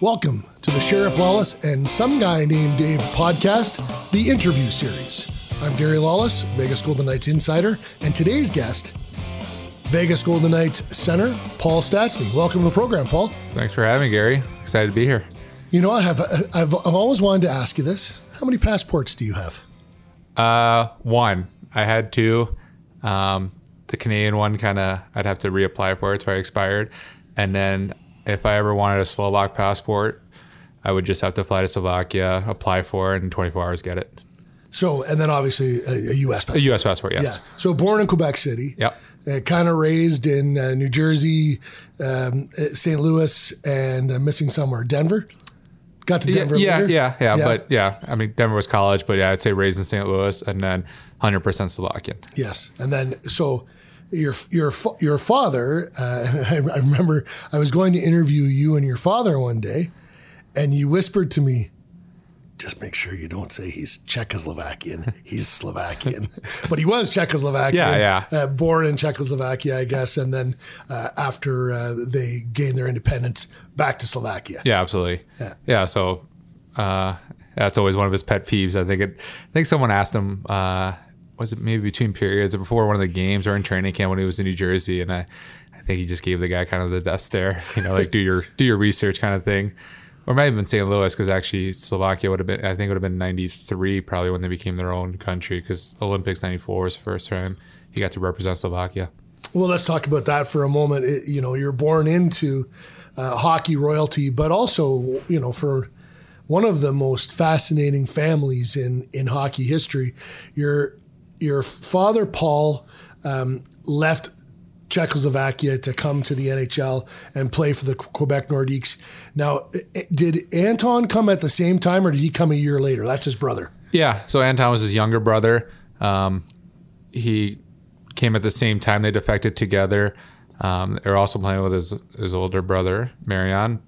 Welcome to the Sheriff Lawless and Some Guy Named Dave podcast, the interview series. I'm Gary Lawless, Vegas Golden Knights insider, and today's guest, Vegas Golden Knights center Paul Stastny. Welcome to the program, Paul. Thanks for having me, Gary. Excited to be here. You know, I have I've, I've always wanted to ask you this. How many passports do you have? Uh, one. I had two. Um, the Canadian one kind of I'd have to reapply for. It's very expired. And then if I ever wanted a Slovak passport, I would just have to fly to Slovakia, apply for it, and 24 hours get it. So, and then obviously a, a U.S. passport. A U.S. passport, yes. Yeah. So born in Quebec City. Yep. Uh, kind of raised in uh, New Jersey, um, St. Louis, and uh, missing somewhere, Denver. Got to Denver. Yeah, yeah, yeah, yeah, But yeah, I mean, Denver was college, but yeah, I'd say raised in St. Louis and then 100% Slovakian. Yes, and then so your your your father. Uh, I, I remember I was going to interview you and your father one day, and you whispered to me, "Just make sure you don't say he's Czechoslovakian. He's Slovakian, but he was Czechoslovakian. Yeah, yeah. Uh, born in Czechoslovakia, I guess, and then uh, after uh, they gained their independence, back to Slovakia. Yeah, absolutely. Yeah. Yeah. So uh, that's always one of his pet peeves. I think it. I think someone asked him. Was it maybe between periods or before one of the games or in training camp when he was in New Jersey, and I, I think he just gave the guy kind of the dust stare. You know, like do your do your research kind of thing. Or might have been St. Louis because actually Slovakia would have been. I think it would have been '93 probably when they became their own country because Olympics '94 was the first time he got to represent Slovakia. Well, let's talk about that for a moment. It, you know, you're born into uh, hockey royalty, but also, you know, for one of the most fascinating families in in hockey history, your your father Paul um, left Czechoslovakia to come to the NHL and play for the Quebec Nordiques. Now, did Anton come at the same time, or did he come a year later? That's his brother. Yeah, so Anton was his younger brother. Um, he came at the same time. They defected together. Um, they're also playing with his his older brother Marian.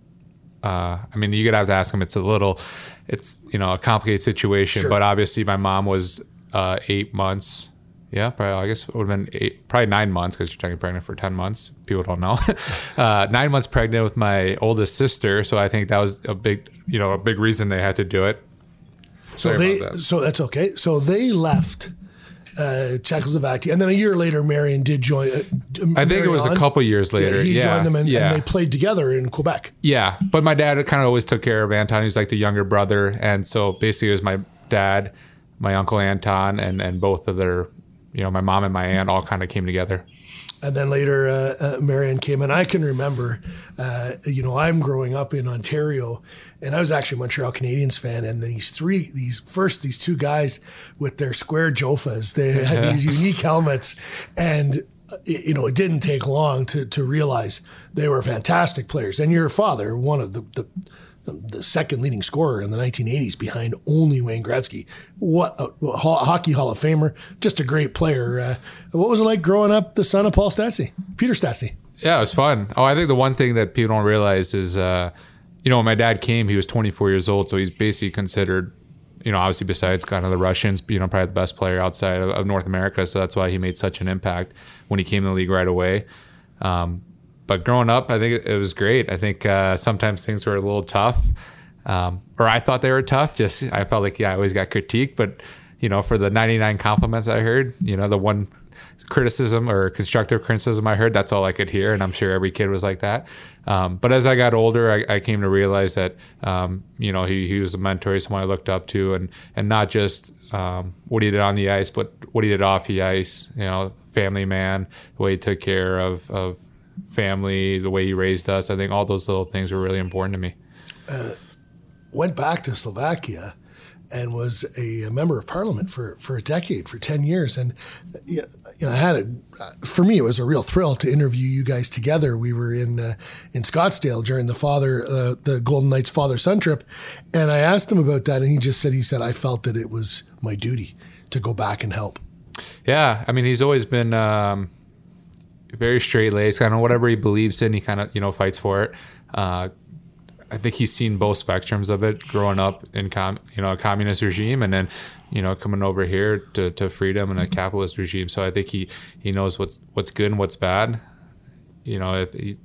Uh, I mean, you could have to ask him. It's a little, it's you know a complicated situation. Sure. But obviously, my mom was uh, eight months. Yeah, probably. I guess it would have been eight, probably nine months because you're technically pregnant for ten months. People don't know. uh, nine months pregnant with my oldest sister, so I think that was a big, you know, a big reason they had to do it. So Sorry they, that. so that's okay. So they left uh, Czechoslovakia, and then a year later, Marian did join. Uh, I think it was a couple years later. Yeah, he yeah, joined them, and, yeah. and they played together in Quebec. Yeah, but my dad kind of always took care of Anton. He's like the younger brother, and so basically it was my dad, my uncle Anton, and and both of their, you know, my mom and my aunt all kind of came together. And then later, uh, uh, Marian came, and I can remember, uh, you know, I'm growing up in Ontario, and I was actually a Montreal Canadiens fan. And these three, these first, these two guys with their square jofas, they had these unique helmets, and you know, it didn't take long to to realize they were fantastic players. And your father, one of the the the second leading scorer in the 1980s behind only Wayne Gretzky. What a ho- hockey Hall of Famer, just a great player. Uh, what was it like growing up the son of Paul Stastny, Peter Stastny? Yeah, it was fun. Oh, I think the one thing that people don't realize is, uh, you know, when my dad came, he was 24 years old, so he's basically considered, you know, obviously besides kind of the Russians, you know, probably the best player outside of, of North America. So that's why he made such an impact when he came in the league right away. Um, but growing up, I think it, was great. I think uh, sometimes things were a little tough, um, or I thought they were tough. Just I felt like yeah, I always got critiqued, but you know, for the 99 compliments I heard, you know, the one criticism or constructive criticism I heard, that's all I could hear. And I'm sure every kid was like that. Um, but as I got older, I, I came to realize that, um, you know, he, he was a mentor, someone I looked up to, and, and not just um, what he did on the ice, but what he did off the ice, you know, family man, the way he took care of, of family, the way he raised us. I think all those little things were really important to me. Went back to Slovakia and was a, a member of parliament for, for a decade, for 10 years. And you know, I had a, for me, it was a real thrill to interview you guys together. We were in, uh, in Scottsdale during the father, uh, the Golden Knights father son trip. And I asked him about that. And he just said, he said, I felt that it was my duty to go back and help. Yeah, I mean, he's always been um, very straight laced. Kind of whatever he believes in, he kind of you know fights for it. Uh, I think he's seen both spectrums of it, growing up in com- you know a communist regime, and then you know coming over here to, to freedom and a capitalist regime. So I think he he knows what's what's good and what's bad. You know, it,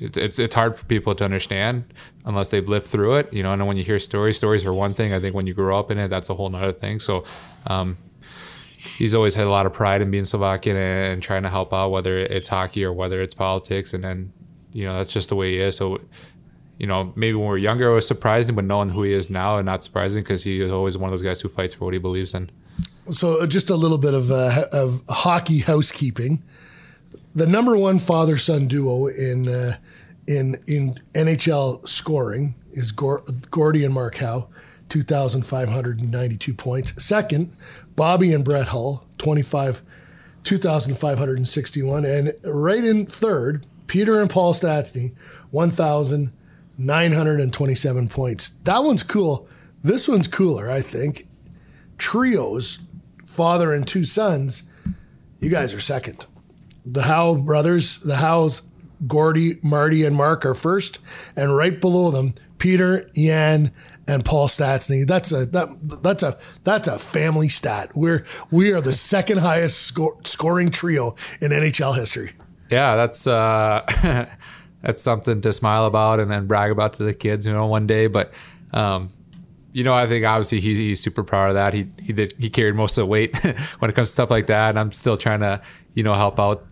it's, it's it's hard for people to understand unless they've lived through it. You know, and when you hear stories, stories are one thing. I think when you grow up in it, that's a whole nother thing. So, um, he's always had a lot of pride in being Slovakian and, and, trying to help out, whether it's hockey or whether it's politics. And then, you know, that's just the way he is. So, you know, maybe when we were younger, it was surprising, but knowing who he is now, and not surprising because he is always one of those guys who fights for what he believes in. So, uh, just a little bit of uh, of hockey housekeeping. The number one father son duo in uh, in in NHL scoring is Gordie and Mark Howe, 2,592 points. Second, Bobby and Brett Hull, 25, 2,561. And right in third, Peter and Paul Stastny, 1,927 points. That one's cool. This one's cooler, I think. Trios, father and two sons, you guys are second. The Howe brothers, the Howes, Gordy, Marty, and Mark are first, and right below them, Peter, Yan, and Paul Stastny. That's a that that's a that's a family stat. We're we are the second highest score, scoring trio in NHL history. Yeah, that's uh, that's something to smile about and then brag about to the kids, you know, one day. But um, you know, I think obviously he's, he's super proud of that. He he did he carried most of the weight when it comes to stuff like that, and I'm still trying to you know help out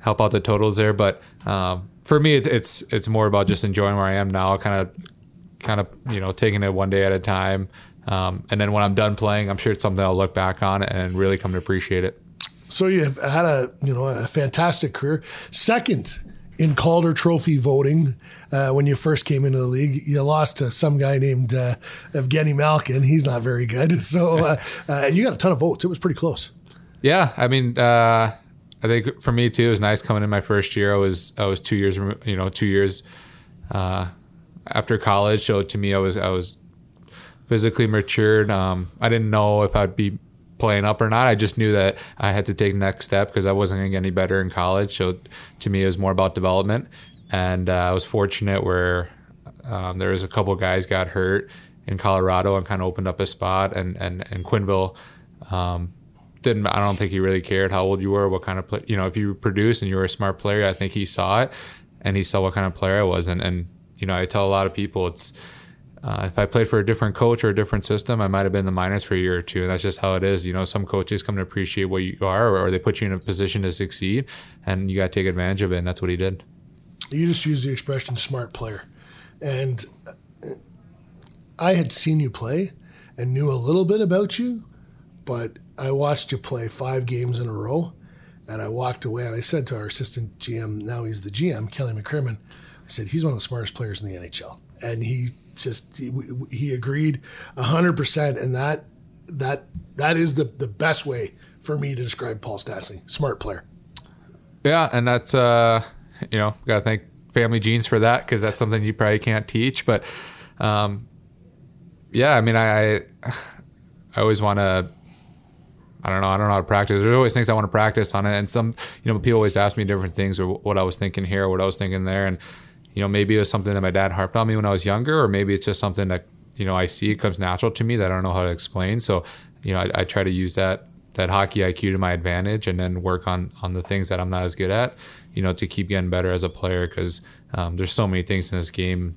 help out the totals there. But um, for me, it's it's more about just enjoying where I am now, kind of kind of you know taking it one day at a time. Um, and then when I'm done playing, I'm sure it's something I'll look back on and really come to appreciate it. So you had a you know a fantastic career. Second in Calder Trophy voting uh, when you first came into the league. You lost to some guy named uh, Evgeny Malkin. He's not very good. So uh, uh, you got a ton of votes. It was pretty close. Yeah, I mean, uh, I think for me too, it was nice coming in my first year. I was I was two years, you know, two years uh, after college. So to me, I was I was physically matured. Um, I didn't know if I'd be playing up or not. I just knew that I had to take the next step because I wasn't going to get any better in college. So to me, it was more about development. And uh, I was fortunate where um, there was a couple guys got hurt in Colorado and kind of opened up a spot. And and and Quenneville um, didn't. I don't think he really cared how old you were, what kind of play. You know, if you produce and you were a smart player, I think he saw it, and he saw what kind of player I was. And and you know, I tell a lot of people it's uh, if I played for a different coach or a different system, I might have been the minus for a year or two. And that's just how it is. You know, some coaches come to appreciate what you are or, they put you in a position to succeed and you got to take advantage of it. And that's what he did. You just used the expression smart player. And I had seen you play and knew a little bit about you, but I watched you play five games in a row. And I walked away and I said to our assistant GM, now he's the GM, Kelly McCrimmon, I said, he's one of the smartest players in the NHL. And he just, he, he agreed 100%. And that, that, that is the, the best way for me to describe Paul Stastny. Smart player. Yeah. And that's, uh, you know, got to thank family genes for that because that's something you probably can't teach. But, um, yeah, I mean, I, I, I always want to I don't know. I don't know how to practice. There's always things I want to practice on it, and some, you know, people always ask me different things or what I was thinking here, what I was thinking there, and you know, maybe it was something that my dad harped on me when I was younger, or maybe it's just something that you know I see it comes natural to me that I don't know how to explain. So, you know, I, I try to use that that hockey IQ to my advantage, and then work on on the things that I'm not as good at, you know, to keep getting better as a player. Because um, there's so many things in this game,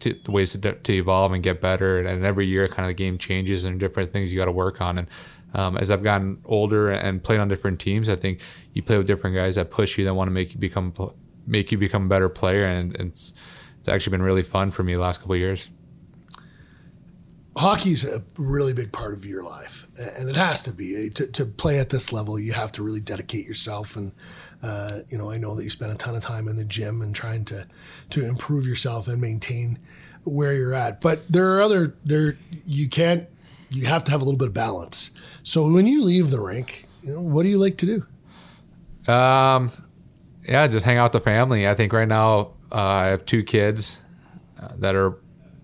to, ways to, to evolve and get better, and, and every year, kind of the game changes and different things you got to work on. And um, as I've gotten older and played on different teams, I think you play with different guys that push you, that want to make you become make you become a better player, and it's it's actually been really fun for me the last couple years. Hockey's a really big part of your life, and it has to be. To, to play at this level, you have to really dedicate yourself. And uh, you know, I know that you spend a ton of time in the gym and trying to to improve yourself and maintain where you're at. But there are other there you can't. You have to have a little bit of balance. So when you leave the rink, you know, what do you like to do? Um, yeah, just hang out with the family. I think right now uh, I have two kids uh, that are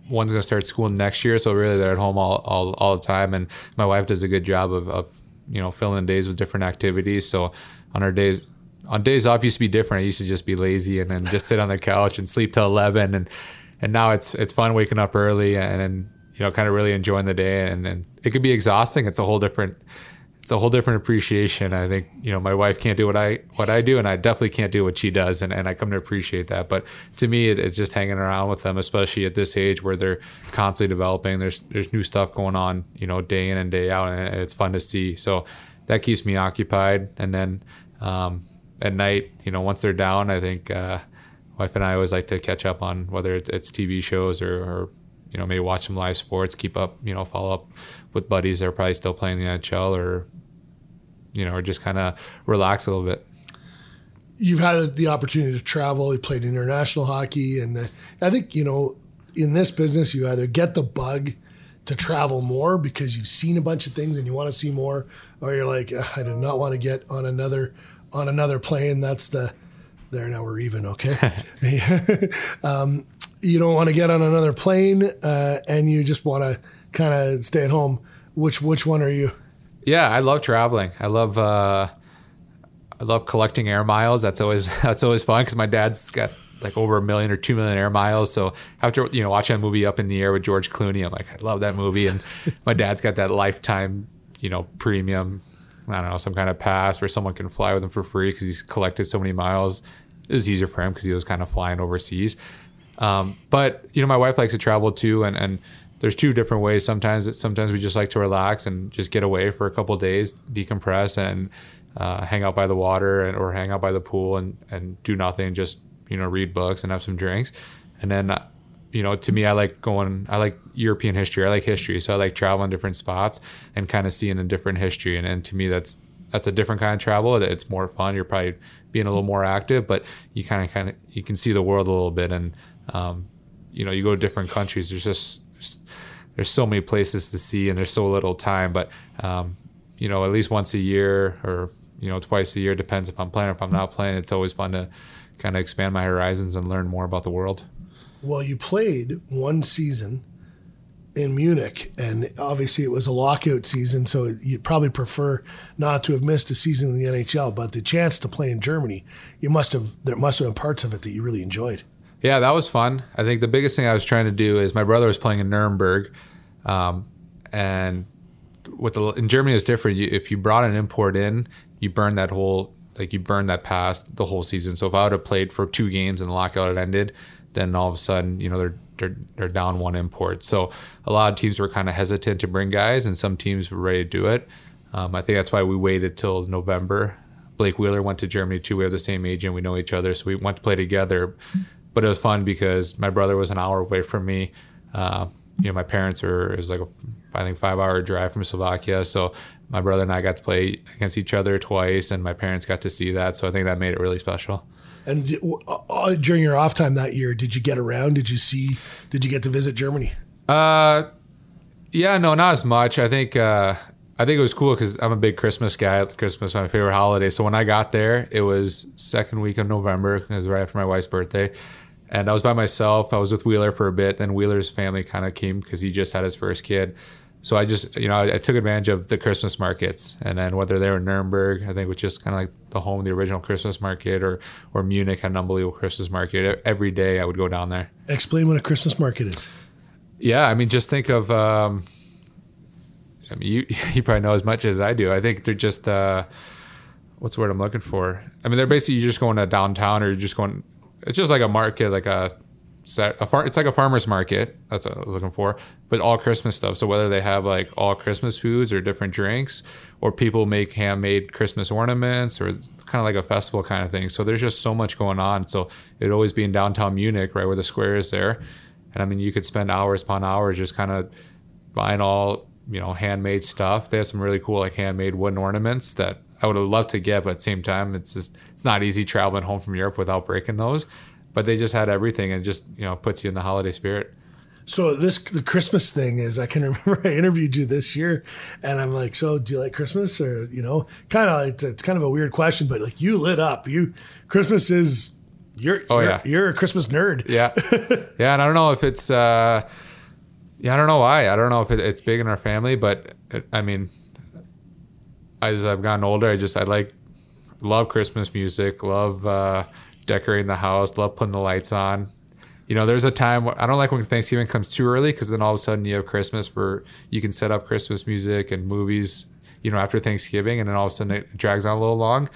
one's going to start school next year, so really they're at home all, all, all the time. And my wife does a good job of, of you know filling days with different activities. So on our days on days off used to be different. I used to just be lazy and then just sit on the couch and sleep till eleven. And and now it's it's fun waking up early and, and you know kind of really enjoying the day. And, and it could be exhausting. It's a whole different it's a whole different appreciation. I think you know my wife can't do what I what I do, and I definitely can't do what she does, and, and I come to appreciate that. But to me, it, it's just hanging around with them, especially at this age where they're constantly developing. There's there's new stuff going on, you know, day in and day out, and it's fun to see. So that keeps me occupied. And then um, at night, you know, once they're down, I think uh, wife and I always like to catch up on whether it's, it's TV shows or, or you know maybe watch some live sports, keep up, you know, follow up with buddies that are probably still playing the NHL or you know, or just kind of relax a little bit. You've had the opportunity to travel. You played international hockey, and uh, I think you know in this business you either get the bug to travel more because you've seen a bunch of things and you want to see more, or you're like, I do not want to get on another on another plane. That's the there now we're even, okay. um, you don't want to get on another plane, uh, and you just want to kind of stay at home. Which which one are you? Yeah, I love traveling. I love uh, I love collecting air miles. That's always that's always fun because my dad's got like over a million or two million air miles. So after you know watching a movie Up in the Air with George Clooney, I'm like, I love that movie. And my dad's got that lifetime, you know, premium. I don't know some kind of pass where someone can fly with him for free because he's collected so many miles. It was easier for him because he was kind of flying overseas. Um, but you know, my wife likes to travel too, and and there's two different ways. Sometimes sometimes we just like to relax and just get away for a couple days, decompress, and uh, hang out by the water and or hang out by the pool and and do nothing, just you know read books and have some drinks. And then uh, you know to me, I like going. I like European history. I like history, so I like traveling different spots and kind of seeing a different history. And, and to me, that's that's a different kind of travel. It's more fun. You're probably being a little more active, but you kind of kind of you can see the world a little bit and. Um, you know, you go to different countries. There's just there's, there's so many places to see and there's so little time. But um, you know, at least once a year or you know twice a year depends if I'm playing or if I'm not playing. It's always fun to kind of expand my horizons and learn more about the world. Well, you played one season in Munich, and obviously it was a lockout season, so you'd probably prefer not to have missed a season in the NHL. But the chance to play in Germany, you must have there must have been parts of it that you really enjoyed. Yeah, that was fun. I think the biggest thing I was trying to do is my brother was playing in Nuremberg, um, and with the in Germany it's different. You, if you brought an import in, you burn that whole like you burn that past the whole season. So if I would have played for two games and the lockout had ended, then all of a sudden you know they're they're, they're down one import. So a lot of teams were kind of hesitant to bring guys, and some teams were ready to do it. Um, I think that's why we waited till November. Blake Wheeler went to Germany too. We have the same agent. We know each other, so we went to play together but it was fun because my brother was an hour away from me. Uh, you know, my parents were, it was like a, I think, five hour drive from Slovakia. So my brother and I got to play against each other twice, and my parents got to see that. So I think that made it really special. And uh, during your off time that year, did you get around? Did you see, did you get to visit Germany? Uh, yeah, no, not as much. I think, uh, I think it was cool because I'm a big Christmas guy. Christmas is my favorite holiday. So when I got there, it was second week of November. It was right after my wife's birthday and I was by myself. I was with Wheeler for a bit. Then Wheeler's family kind of came because he just had his first kid. So I just, you know, I, I, took advantage of the Christmas markets, and then whether they were in Nuremberg, I think was just kind of like the home, the original Christmas market, or or Munich had an unbelievable Christmas market. Every day I would go down there. Explain what a Christmas market is. Yeah, I mean, just think of. Um, I mean, you you probably know as much as I do. I think they're just. Uh, what's the word I'm looking for? I mean, they're basically you're just going to downtown, or you're just going it's just like a market, like a set a far, it's like a farmer's market. That's what I was looking for. But all Christmas stuff. So whether they have like all Christmas foods or different drinks, or people make handmade Christmas ornaments, or kind of like a festival kind of thing. So there's just so much going on. So it'd always be in downtown Munich, right where the square is there. And I mean, you could spend hours upon hours just kind of buying all you know handmade stuff. They have some really cool like handmade wooden ornaments that I would have loved to get, but at the same time, it's just it's not easy traveling home from Europe without breaking those. But they just had everything, and just you know puts you in the holiday spirit. So this the Christmas thing is I can remember I interviewed you this year, and I'm like, so do you like Christmas or you know, kind of it's, it's kind of a weird question, but like you lit up. You Christmas is you're oh you're, yeah you're a Christmas nerd. Yeah, yeah, and I don't know if it's uh, yeah I don't know why I don't know if it, it's big in our family, but it, I mean as I've gotten older, I just I like love Christmas music, love uh, decorating the house, love putting the lights on. You know, there's a time I don't like when Thanksgiving comes too early because then all of a sudden you have Christmas where you can set up Christmas music and movies. you know, after Thanksgiving, and then all of a sudden it drags on a little long.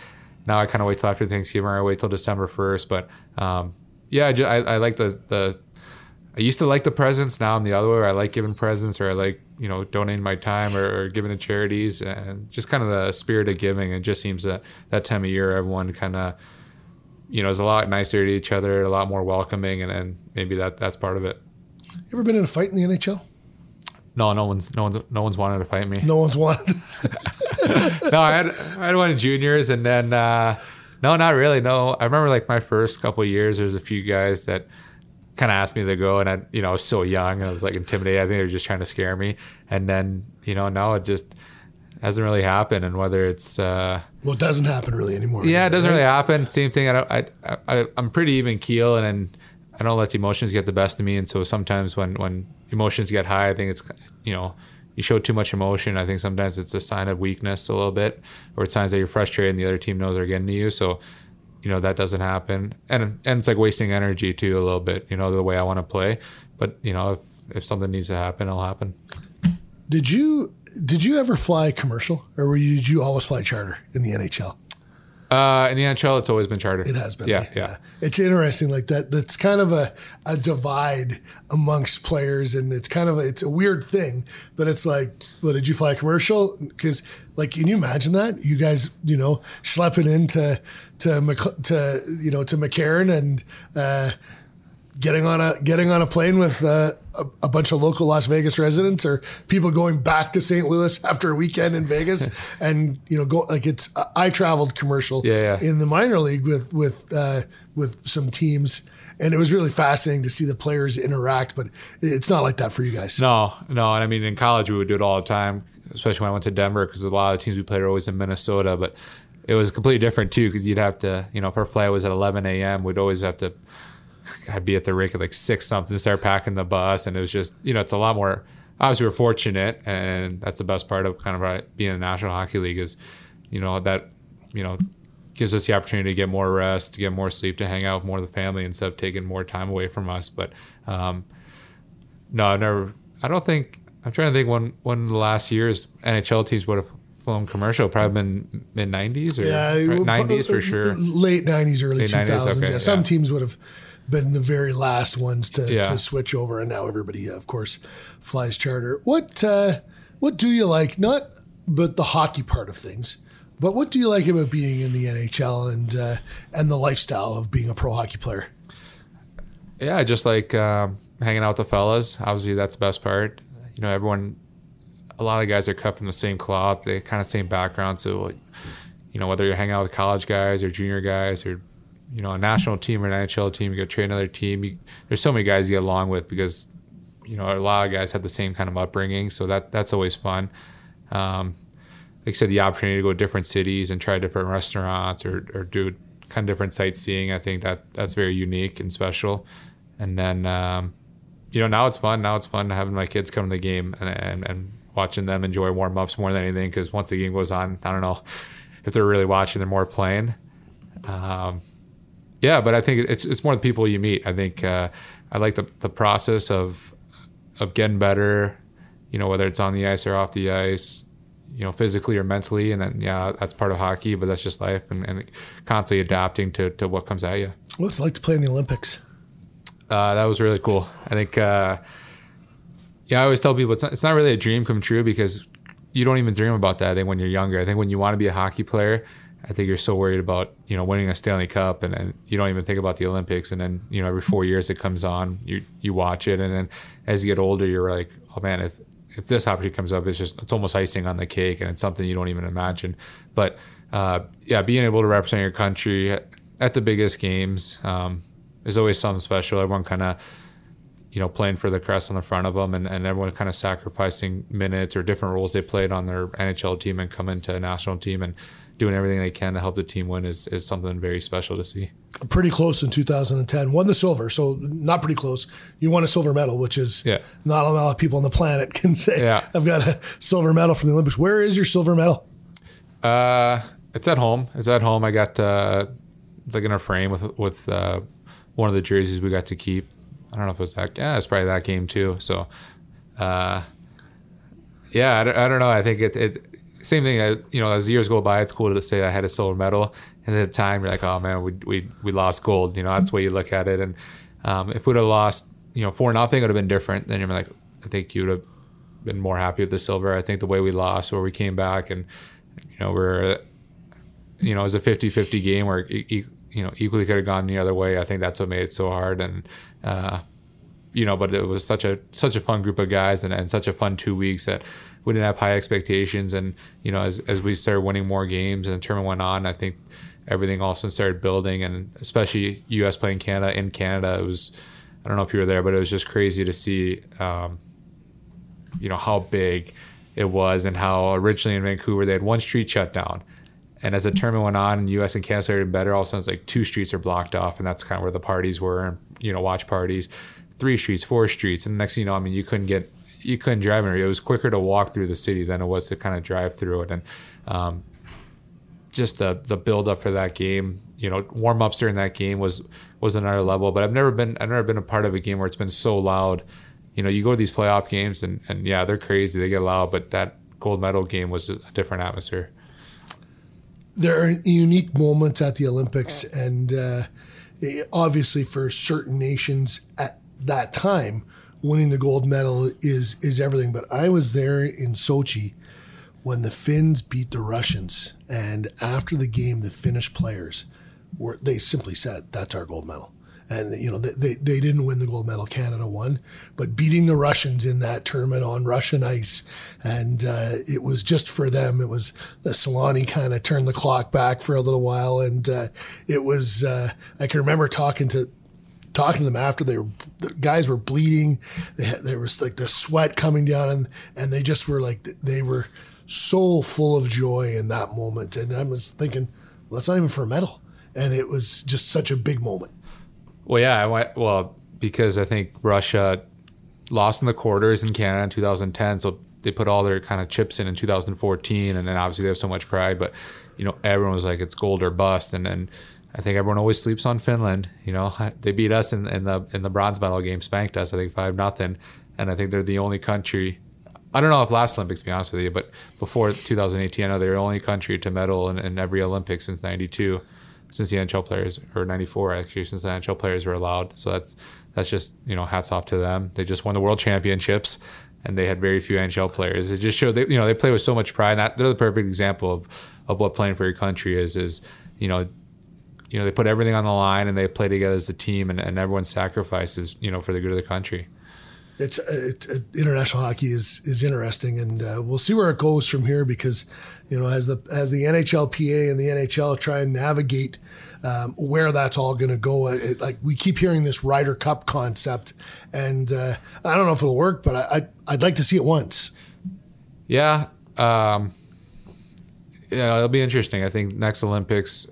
Now I kind of wait till after Thanksgiving, or I wait till December first. But um, yeah, I, just, I, I like the the. I used to like the presents. Now I'm the other way. I like giving presents, or I like you know donating my time, or, or giving to charities, and just kind of the spirit of giving. It just seems that that time of year, everyone kind of you know is a lot nicer to each other, a lot more welcoming, and, and maybe that that's part of it. You ever been in a fight in the NHL? No, no one's no one's no one's wanted to fight me. No one's wanted. no, I had I had one in juniors, and then uh, no, not really. No, I remember like my first couple years. There's a few guys that kind of asked me to go, and I you know I was so young, and I was like intimidated. I think they were just trying to scare me, and then you know now it just hasn't really happened. And whether it's uh, well, it doesn't happen really anymore. Yeah, it doesn't right? really happen. Same thing. I don't. I, I I'm pretty even keel, and. and I don't let the emotions get the best of me, and so sometimes when when emotions get high, I think it's you know you show too much emotion. I think sometimes it's a sign of weakness a little bit, or it's signs that you're frustrated and the other team knows they're getting to you. So, you know, that doesn't happen. And and it's like wasting energy too a little bit, you know, the way I want to play. But, you know, if if something needs to happen, it'll happen. Did you did you ever fly commercial or were you, did you always fly charter in the NHL? Uh, in the NHL, it's always been charter. It has been. Yeah, yeah, yeah. It's interesting, like that. That's kind of a, a divide amongst players, and it's kind of a, it's a weird thing. But it's like, well, did you fly commercial? Because, like, can you imagine that? You guys, you know, schlepping into to to you know to McCarran and uh, getting on a getting on a plane with uh, a, a, bunch of local Las Vegas residents or people going back to St. Louis after a weekend in Vegas and you know go like it's I traveled commercial yeah, yeah. in the minor league with with uh, with some teams and it was really fascinating to see the players interact but it's not like that for you guys no no and I mean in college we would do it all the time especially when I went to Denver because a lot of the teams we played are always in Minnesota but it was completely different too because you'd have to you know if our flight was at 11 a.m. we'd always have to I'd be at the rink at like six something start packing the bus, and it was just you know it's a lot more. Obviously, we're fortunate, and that's the best part of kind of being in the National Hockey League is, you know, that you know gives us the opportunity to get more rest, to get more sleep, to hang out with more of the family instead of taking more time away from us. But um, no, I've never. I don't think. I'm trying to think when one of the last years NHL teams would have flown commercial. Probably been mid '90s or yeah, '90s for sure. Late '90s, early late 2000s. 90s, okay, yeah, some yeah. teams would have been the very last ones to, yeah. to switch over, and now everybody, of course, flies charter. What uh, what do you like? Not but the hockey part of things, but what do you like about being in the NHL and uh, and the lifestyle of being a pro hockey player? Yeah, I just like uh, hanging out with the fellas. Obviously, that's the best part. You know, everyone, a lot of guys are cut from the same cloth. They kind of same background. So, you know, whether you're hanging out with college guys or junior guys or you know a national team or an NHL team, you go train another team. You, there's so many guys you get along with because you know a lot of guys have the same kind of upbringing, so that that's always fun. Um, like I said, the opportunity to go to different cities and try different restaurants or, or do kind of different sightseeing. I think that that's very unique and special. And then um, you know now it's fun. Now it's fun having my kids come to the game and and, and watching them enjoy warm ups more than anything because once the game goes on, I don't know if they're really watching, they're more playing. Um, yeah, but I think it's it's more the people you meet. I think uh, I like the the process of of getting better. You know, whether it's on the ice or off the ice, you know, physically or mentally, and then yeah, that's part of hockey, but that's just life, and, and constantly adapting to to what comes at you. What's it like to play in the Olympics? Uh, that was really cool. I think. Uh, yeah, I always tell people it's not, it's not really a dream come true because you don't even dream about that. I think when you're younger, I think when you want to be a hockey player, I think you're so worried about you know winning a Stanley Cup and, you don't even think about the Olympics and then you know every four years it comes on you you watch it and then as you get older you're like oh man if if this opportunity comes up it's just it's almost icing on the cake and it's something you don't even imagine but uh, yeah being able to represent your country at the biggest games um, is always something special everyone kind of you know playing for the crest on the front of them and, and everyone kind of sacrificing minutes or different roles they played on their NHL team and come into a national team and doing everything they can to help the team win is, is something very special to see. Pretty close in 2010. Won the silver, so not pretty close. You won a silver medal, which is yeah. not a lot of people on the planet can say, yeah. I've got a silver medal from the Olympics. Where is your silver medal? Uh, it's at home. It's at home. I got uh, it's like in a frame with with uh, one of the jerseys we got to keep. I don't know if it was that. Yeah, it's probably that game too. So, uh, yeah, I don't, I don't know. I think it, it same thing. I, you know, as years go by, it's cool to say I had a silver medal, and at the time you're like, oh man, we we we lost gold. You know, that's the way you look at it. And um, if we'd have lost, you know, four nothing, it would have been different. Then you're like, I think you'd have been more happy with the silver. I think the way we lost, where we came back, and you know, we're you know, it was a 50-50 game where you know equally could have gone the other way. I think that's what made it so hard, and uh, you know, but it was such a such a fun group of guys and, and such a fun two weeks that we didn't have high expectations. And you know, as as we started winning more games and the tournament went on, I think everything also started building, and especially U.S. playing Canada in Canada, it was. I don't know if you were there, but it was just crazy to see, um, you know, how big it was and how originally in Vancouver they had one street shut down and as the tournament went on and US and Canada started better, all of a sudden it's like two streets are blocked off, and that's kind of where the parties were, and you know, watch parties, three streets, four streets, and next thing you know, I mean, you couldn't get, you couldn't drive anywhere. It was quicker to walk through the city than it was to kind of drive through it, and um, just the the build up for that game, you know, warm ups during that game was was another level. But I've never been, I've never been a part of a game where it's been so loud. You know, you go to these playoff games, and and yeah, they're crazy, they get loud, but that gold medal game was a different atmosphere there are unique moments at the Olympics, and uh, obviously for certain nations at that time, winning the gold medal is is everything. But I was there in Sochi when the Finns beat the Russians, and after the game, the Finnish players were they simply said, "That's our gold medal." And you know they, they didn't win the gold medal. Canada won. But beating the russians in that tournament on russian ice and uh, it was just for them. It was the Selanne kind of turned the clock back for a little while and uh, it was uh, i can remember talking to talking to them after they were the guys were bleeding. They had, there was like the sweat coming down and and they just were like they were so full of joy in that moment. And i was thinking well that's not even for a medal. And it was just such a big moment well, yeah, I went, well because I think Russia lost in the quarters in Canada in 2010, so they put all their kind of chips in in 2014, and then obviously they have so much pride. But you know, everyone was like, it's gold or bust, and then I think everyone always sleeps on Finland. You know, they beat us in, in the in the bronze medal game, spanked us, I think five nothing, and I think they're the only country. I don't know if last Olympics, to be honest with you, but before 2018, I know they're the only country to medal in, in every Olympics since '92 since the NHL players or 94 actually since the NHL players were allowed. So that's that's just you know hats off to them. They just won the World Championships and they had very few NHL players. It just showed they you know they play with so much pride. And that, they're the perfect example of of what playing for your country is. Is you know you know they put everything on the line and they play together as a team and, and everyone sacrifices you know for the good of the country it's, it, it, international hockey is is interesting, and uh, we'll see where it goes from here because you know as the as the NHLPA and the NHL try and navigate um, where that's all going to go. It, like we keep hearing this Ryder Cup concept, and uh, I don't know if it'll work, but I, I'd, I'd like to see it once. Yeah. Um, yeah, it'll be interesting. I think next Olympics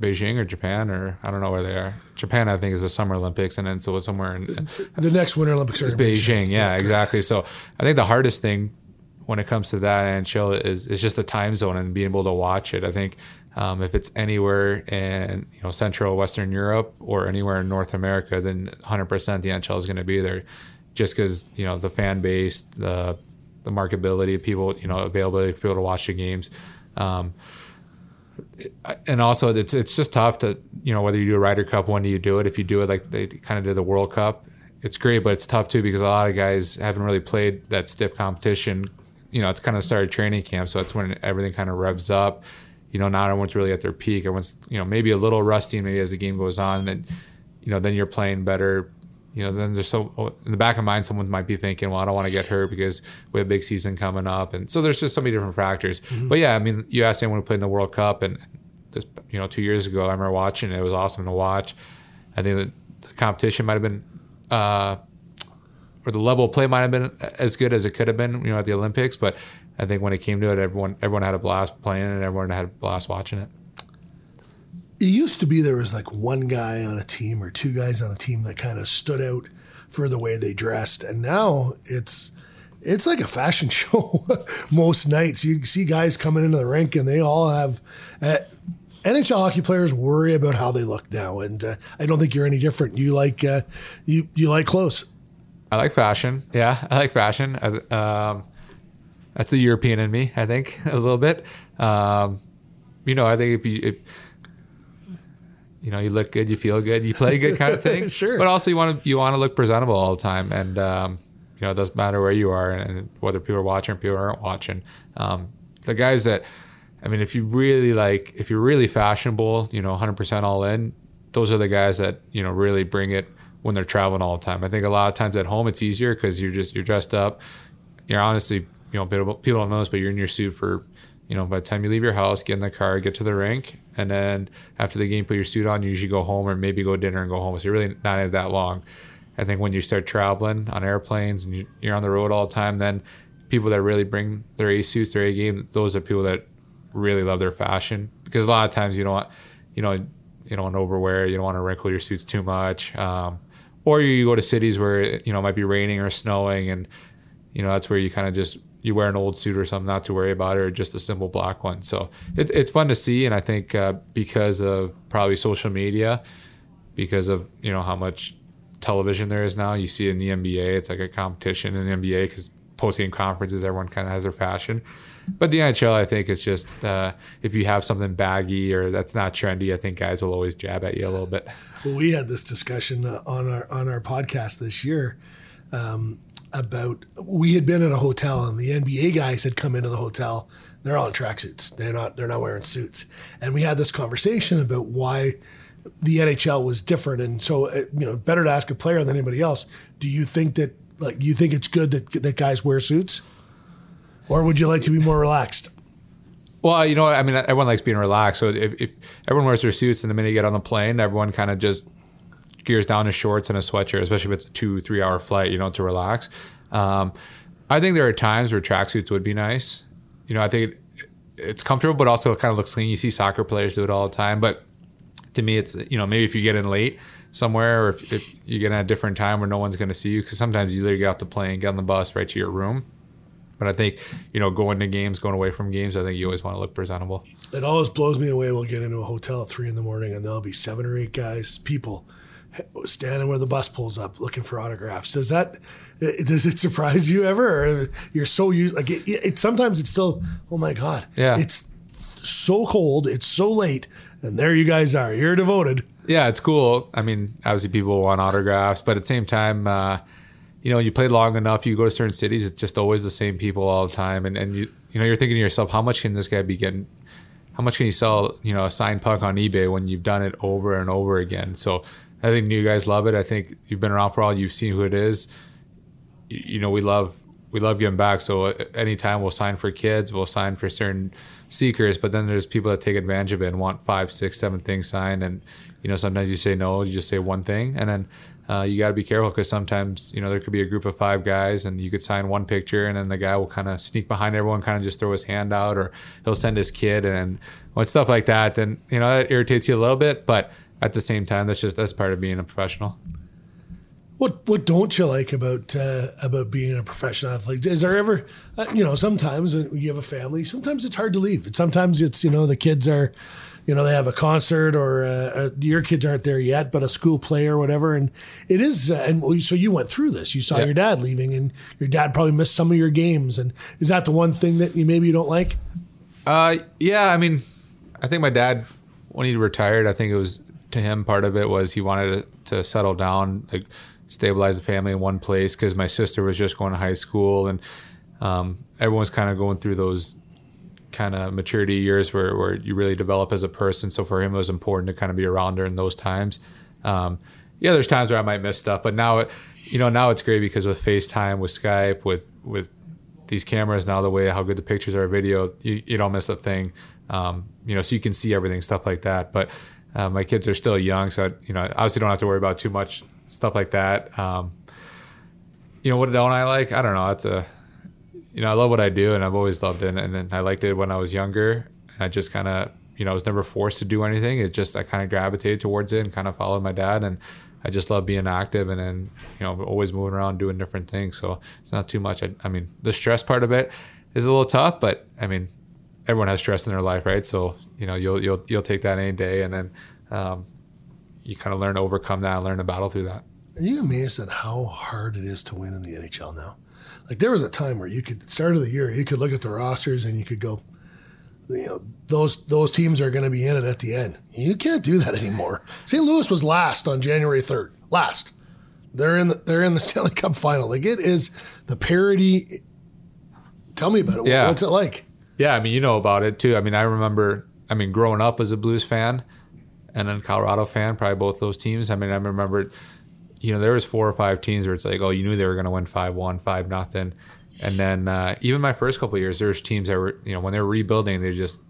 Beijing or Japan or I don't know where they are. Japan, I think, is the Summer Olympics, and then so it's somewhere in, the next Winter Olympics are Beijing. Beijing. Yeah, yeah exactly. So I think the hardest thing when it comes to that and chill is is just the time zone and being able to watch it. I think um, if it's anywhere in you know Central Western Europe or anywhere in North America, then 100% the NHL is going to be there, just because you know the fan base, the the marketability, of people, you know, availability for people to watch the games. Um, and also it's it's just tough to you know whether you do a Ryder Cup when do you do it if you do it like they kind of did the World Cup it's great but it's tough too because a lot of guys haven't really played that stiff competition you know it's kind of started training camp so that's when everything kind of revs up you know not everyone's really at their peak everyone's you know maybe a little rusty maybe as the game goes on and you know then you're playing better you know, then there's so in the back of mind, someone might be thinking, well, I don't want to get hurt because we have a big season coming up, and so there's just so many different factors. Mm-hmm. But yeah, I mean, you asked anyone who played in the World Cup, and this, you know, two years ago, I remember watching it. It was awesome to watch. I think the competition might have been, uh, or the level of play might have been as good as it could have been, you know, at the Olympics. But I think when it came to it, everyone everyone had a blast playing, and everyone had a blast watching it it used to be there was like one guy on a team or two guys on a team that kind of stood out for the way they dressed, and now it's it's like a fashion show most nights. You see guys coming into the rink and they all have. Uh, NHL hockey players worry about how they look now, and uh, I don't think you're any different. You like uh, you you like clothes. I like fashion. Yeah, I like fashion. I, um, that's the European in me, I think, a little bit. Um, you know, I think if you if you know you look good, you feel good, you play good, kind of thing. Sure. But also you want to you want to look presentable all the time, and um, you know it doesn't matter where you are and whether people are watching or people aren't watching. Um, the guys that, I mean, if you really like, if you're really fashionable, you know, 100% all in, those are the guys that you know really bring it when they're traveling all the time. I think a lot of times at home it's easier because you're just you're dressed up. You're honestly, you know, people don't know this, but you're in your suit for, you know, by the time you leave your house, get in the car, get to the rink, and then after the game, put your suit on. You usually go home or maybe go dinner and go home. So you're really not that long. I think when you start traveling on airplanes and you- you're on the road all the time, then people that really bring their A suits, their A game, those are people that really love their fashion because a lot of times you don't want, you know, you don't want to overwear, you don't want to wrinkle your suits too much, um, or you go to cities where you know it might be raining or snowing, and you know that's where you kind of just you wear an old suit or something not to worry about it, or just a simple black one. So it, it's fun to see, and I think uh, because of probably social media, because of you know how much television there is now. You see in the NBA, it's like a competition in the NBA because post game conferences, everyone kind of has their fashion. But the NHL, I think it's just uh, if you have something baggy or that's not trendy, I think guys will always jab at you a little bit. Well, we had this discussion uh, on our on our podcast this year um, about we had been at a hotel and the NBA guys had come into the hotel. They're all in tracksuits. They're not they're not wearing suits. And we had this conversation about why the NHL was different. And so, uh, you know, better to ask a player than anybody else. Do you think that like you think it's good that that guys wear suits, or would you like to be more relaxed? Well, you know. I mean, everyone likes being relaxed. So if, if everyone wears their suits, and the minute you get on the plane, everyone kind of just gears down to shorts and a sweatshirt, especially if it's a two, three hour flight, you know, to relax. Um, I think there are times where tracksuits would be nice. You know, I think it, it's comfortable, but also it kind of looks clean. You see soccer players do it all the time. But to me, it's, you know, maybe if you get in late somewhere or if, if you get in a different time where no one's going to see you, because sometimes you literally get off the plane, get on the bus right to your room. But I think, you know, going to games, going away from games, I think you always want to look presentable. It always blows me away. We'll get into a hotel at three in the morning, and there'll be seven or eight guys, people, standing where the bus pulls up, looking for autographs. Does that does it surprise you ever? Or you're so used like it, it, Sometimes it's still, oh my god, Yeah. it's so cold, it's so late, and there you guys are. You're devoted. Yeah, it's cool. I mean, obviously people want autographs, but at the same time, uh, you know, you play long enough, you go to certain cities, it's just always the same people all the time, and and you you know, you're thinking to yourself, how much can this guy be getting? How much can you sell, you know, a signed puck on eBay when you've done it over and over again? So I think you guys love it. I think you've been around for all. You've seen who it is. You, you know, we love we love giving back. So anytime we'll sign for kids, we'll sign for certain seekers. But then there's people that take advantage of it and want five, six, seven things signed. And you know, sometimes you say no, you just say one thing, and then uh, you got to be careful because sometimes you know there could be a group of five guys and you could sign one picture and then the guy will kind of sneak behind everyone, kind of just throw his hand out, or he'll send his kid and when stuff like that. Then you know that irritates you a little bit, but at the same time, that's just that's part of being a professional. What what don't you like about uh, about being a professional athlete? Is there ever, uh, you know, sometimes uh, you have a family. Sometimes it's hard to leave. Sometimes it's you know the kids are, you know, they have a concert or uh, uh, your kids aren't there yet, but a school play or whatever. And it is, uh, and so you went through this. You saw Yeah. your dad leaving, and your dad probably missed some of your games. And is that the one thing that you maybe you don't like? Uh, yeah, I mean, I think my dad, when he retired, I think it was to him part of it was he wanted to, to settle down, like stabilize the family in one place because my sister was just going to high school and um, everyone's kind of going through those kind of maturity years where, where you really develop as a person. So for him, it was important to kind of be around her in those times. Um, yeah, there's times where I might miss stuff, but now, it, you know, now it's great because with FaceTime, with Skype, with with these cameras now, the way how good the pictures are, video, you, you don't miss a thing. Um, you know, so you can see everything, stuff like that. But uh, my kids are still young, so I, you know, I obviously don't have to worry about too much stuff like that. Um, you know, what don't I like? I don't know. It's a, you know, I love what I do, and I've always loved it, and, and I liked it when I was younger. And I just kind of, you know, I was never forced to do anything. It just I kind of gravitated towards it and kind of followed my dad, and I just love being active and then, you know, always moving around doing different things. So it's not too much. I, I mean, the stress part of it is a little tough, but I mean, everyone has stress in their life, right? So you know, you'll you'll you'll take that any day, and then um, you kind of learn to overcome that and learn to battle through that. Are you amazed at how hard it is to win in the NHL now? Like there was a time where you could start of the year, you could look at the rosters and you could go, you know, those those teams are going to be in it at the end. You can't do that anymore. St. Louis was last on January third. Last. They're in the they're in the Stanley Cup final. Like it is the parity. Tell me about it. Yeah. What's it like? Yeah, I mean, you know about it too. I mean, I remember, I mean, growing up as a Blues fan and then Colorado fan, probably both those teams. I mean, I remember, you know, there was four or five teams where it's like, oh, you knew they were going to win 5-1, 5 nothing. And then uh, even my first couple years, there was teams that were, you know, when they were rebuilding, they just,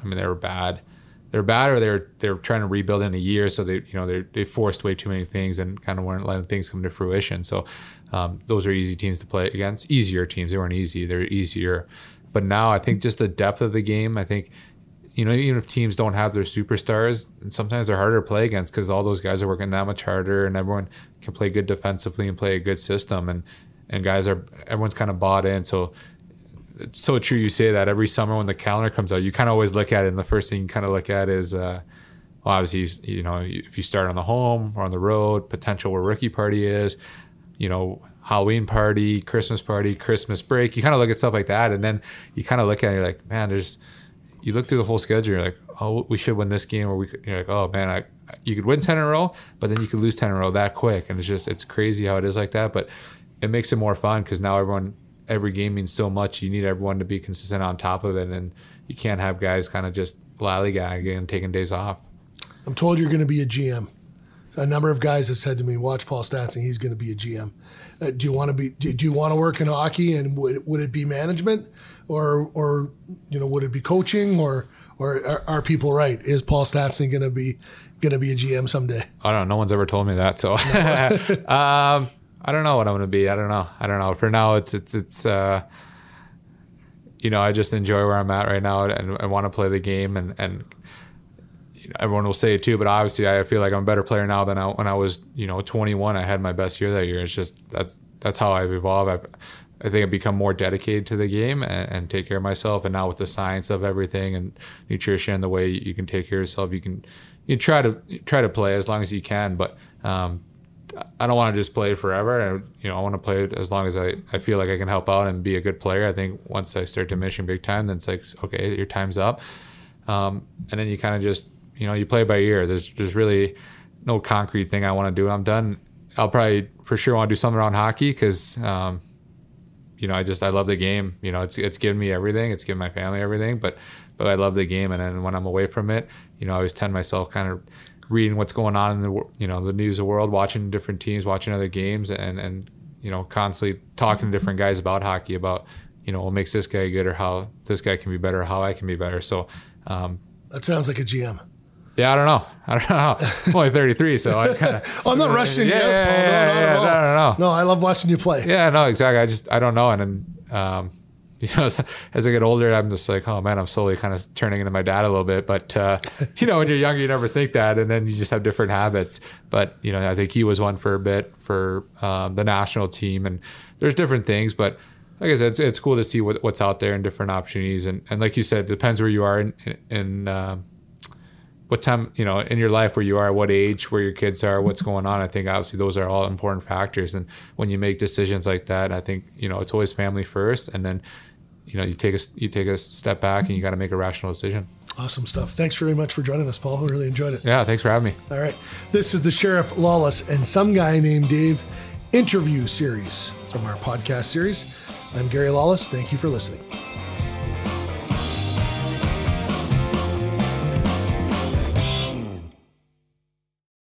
I mean, they were bad. They're bad, or they're they're trying to rebuild in a year, so they you know they they forced way too many things and kind of weren't letting things come to fruition. So um, those are easy teams to play against. Easier teams. They weren't easy. They're easier. But now I think just the depth of the game. I think you know even if teams don't have their superstars, sometimes they're harder to play against because all those guys are working that much harder, and everyone can play good defensively and play a good system, and and guys are everyone's kind of bought in. So it's so true you say that every summer when the calendar comes out you kind of always look at it and the first thing you kind of look at is uh, well obviously you know if you start on the home or on the road potential where rookie party is you know halloween party christmas party christmas break you kind of look at stuff like that and then you kind of look at it you're like man there's you look through the whole schedule you're like oh we should win this game or we could, you're like oh man I, you could win 10 in a row but then you could lose 10 in a row that quick and it's just it's crazy how it is like that but it makes it more fun because now everyone every game means so much. You need everyone to be consistent on top of it, and you can't have guys kind of just lollygagging and taking days off. I'm told you're going to be a GM. A number of guys have said to me, "Watch Paul Stastny; he's going to be a GM." Uh, do you want to be? Do, do you want to work in hockey? And would, would it be management, or or you know, would it be coaching, or or are, are people right? Is Paul Stastny going to be going to be a GM someday? I don't know. No one's ever told me that. So, um, I don't know what I'm going to be. I don't know. I don't know. For now, it's it's it's. Uh, you know, I just enjoy where I'm at right now, and I want to play the game, and and everyone will say it too. But obviously, I feel like I'm a better player now than I, when I was, you know, 21. I had my best year that year. It's just that's that's how I've evolved. I've, I think I've become more dedicated to the game and, and, take care of myself. And now with the science of everything and nutrition, the way you can take care of yourself, you can you try to try to play as long as you can. But um, I don't want to just play forever. And, you know, I want to play as long as I, I feel like I can help out and be a good player. I think once I start diminishing big time, then it's like, okay, your time's up. Um, and then you kind of just, you know, you play by ear. There's, there's really no concrete thing I want to do. When I'm done. I'll probably for sure want to do something around hockey because, um, you know, I just I love the game. You know, it's it's given me everything. It's given my family everything. But but I love the game, and then when I'm away from it, you know, I always tend myself kind of reading what's going on in the you know the news of the world, watching different teams, watching other games, and and you know constantly talking to different guys about hockey about you know what makes this guy good or how this guy can be better, or how I can be better. So um, that sounds like a GM. Yeah, I don't know. I don't know. I'm only 33, so I kind of. I'm not rushing yeah, you. Yeah, yeah, yeah, no, no, no, no, no. I love watching you play. Yeah, no, exactly. I just I don't know, and then um, you know, as, as, I get older, I'm just like, oh man, I'm slowly kind of turning into my dad a little bit. But uh, you know, when you're younger, you never think that, and then you just have different habits. But you know, I think he was one for a bit for um, the national team, and there's different things. But like I said, it's, it's cool to see what, what's out there and different opportunities. And, and like you said, it depends where you are in, in uh, what time, you know, in your life where you are, what age, where your kids are, what's mm-hmm. going on. I think obviously those are all important factors. And when you make decisions like that, I think, you know, it's always family first. And then you know you take a you take a step back and you mm-hmm. got to make a rational decision. Awesome stuff. Thanks very much for joining us, Paul. We really enjoyed it. Yeah, thanks for having me. All right. This is the Sheriff Lawless and some guy named Dave interview series from our podcast series. I'm Gary Lawless. Thank you for listening.